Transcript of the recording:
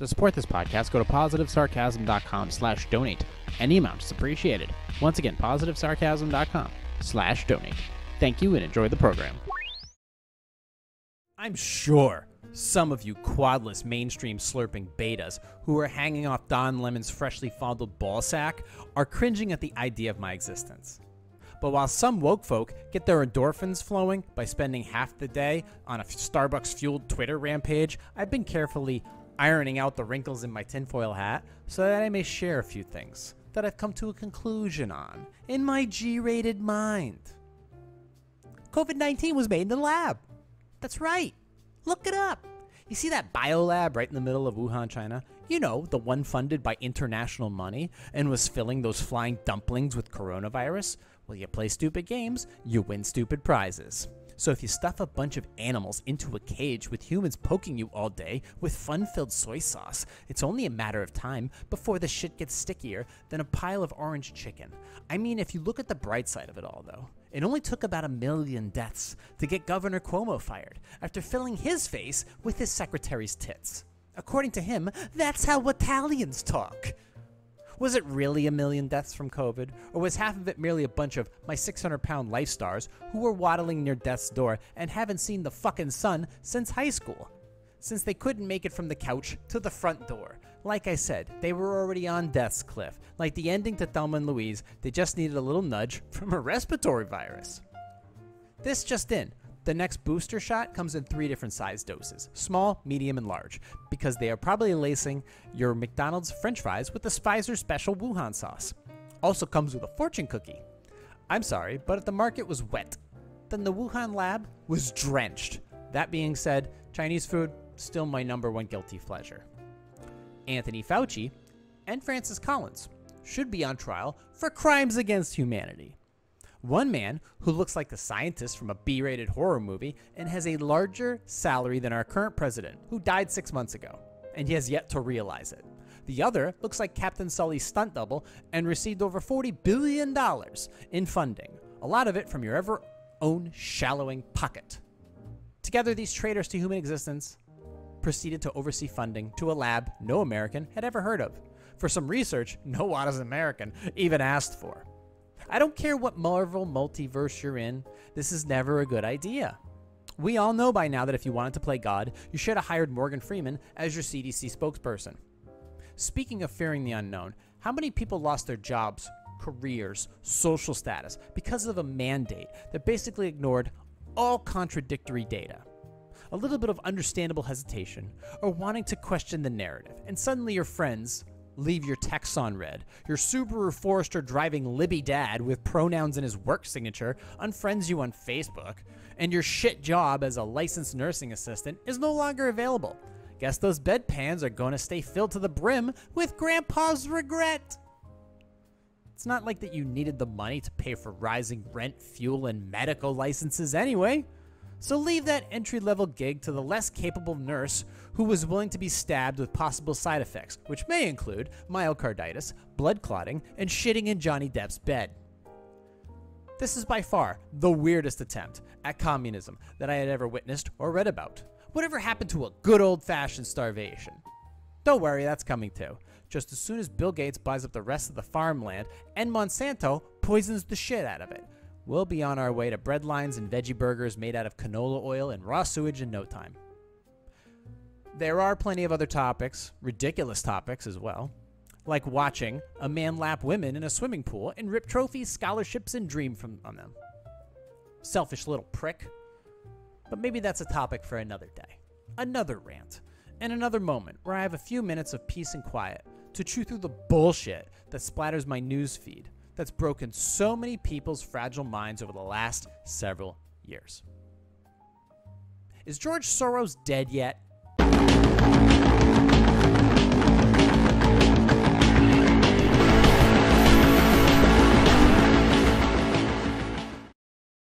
To support this podcast, go to positivesarcasm.com slash donate. Any amount is appreciated. Once again, positivesarcasm.com slash donate. Thank you and enjoy the program. I'm sure some of you quadless mainstream slurping betas who are hanging off Don Lemon's freshly fondled ballsack are cringing at the idea of my existence. But while some woke folk get their endorphins flowing by spending half the day on a Starbucks fueled Twitter rampage, I've been carefully ironing out the wrinkles in my tinfoil hat so that I may share a few things that I've come to a conclusion on in my G rated mind. COVID 19 was made in the lab. That's right. Look it up. You see that biolab right in the middle of Wuhan, China? You know, the one funded by international money and was filling those flying dumplings with coronavirus? Well, you play stupid games, you win stupid prizes. So if you stuff a bunch of animals into a cage with humans poking you all day with fun filled soy sauce, it's only a matter of time before the shit gets stickier than a pile of orange chicken. I mean, if you look at the bright side of it all, though, it only took about a million deaths to get Governor Cuomo fired after filling his face with his secretary's tits. According to him, that's how Italians talk. Was it really a million deaths from COVID, or was half of it merely a bunch of my 600 pound life stars who were waddling near death's door and haven't seen the fucking sun since high school? Since they couldn't make it from the couch to the front door. Like I said, they were already on death's cliff. Like the ending to Thelma and Louise, they just needed a little nudge from a respiratory virus. This just in. The next booster shot comes in three different size doses small, medium, and large because they are probably lacing your McDonald's french fries with the Pfizer special Wuhan sauce. Also comes with a fortune cookie. I'm sorry, but if the market was wet, then the Wuhan lab was drenched. That being said, Chinese food, still my number one guilty pleasure. Anthony Fauci and Francis Collins should be on trial for crimes against humanity. One man who looks like the scientist from a B rated horror movie and has a larger salary than our current president, who died six months ago, and he has yet to realize it. The other looks like Captain Sully's stunt double and received over $40 billion in funding, a lot of it from your ever own shallowing pocket. Together, these traitors to human existence proceeded to oversee funding to a lab no American had ever heard of, for some research no honest American even asked for. I don't care what Marvel multiverse you're in, this is never a good idea. We all know by now that if you wanted to play God, you should have hired Morgan Freeman as your CDC spokesperson. Speaking of fearing the unknown, how many people lost their jobs, careers, social status because of a mandate that basically ignored all contradictory data? A little bit of understandable hesitation, or wanting to question the narrative, and suddenly your friends, leave your texts on read. Your Subaru Forester driving Libby dad with pronouns in his work signature unfriends you on Facebook, and your shit job as a licensed nursing assistant is no longer available. Guess those bedpans are going to stay filled to the brim with Grandpa's regret. It's not like that you needed the money to pay for rising rent, fuel, and medical licenses anyway. So leave that entry level gig to the less capable nurse who was willing to be stabbed with possible side effects, which may include myocarditis, blood clotting, and shitting in Johnny Depp's bed. This is by far the weirdest attempt at communism that I had ever witnessed or read about. Whatever happened to a good old fashioned starvation? Don't worry, that's coming too. Just as soon as Bill Gates buys up the rest of the farmland and Monsanto poisons the shit out of it. We'll be on our way to breadlines and veggie burgers made out of canola oil and raw sewage in no time. There are plenty of other topics, ridiculous topics as well, like watching a man lap women in a swimming pool and rip trophies, scholarships, and dream from on them. Selfish little prick. But maybe that's a topic for another day, another rant, and another moment where I have a few minutes of peace and quiet to chew through the bullshit that splatters my news feed that's broken so many people's fragile minds over the last several years. Is George Soros dead yet?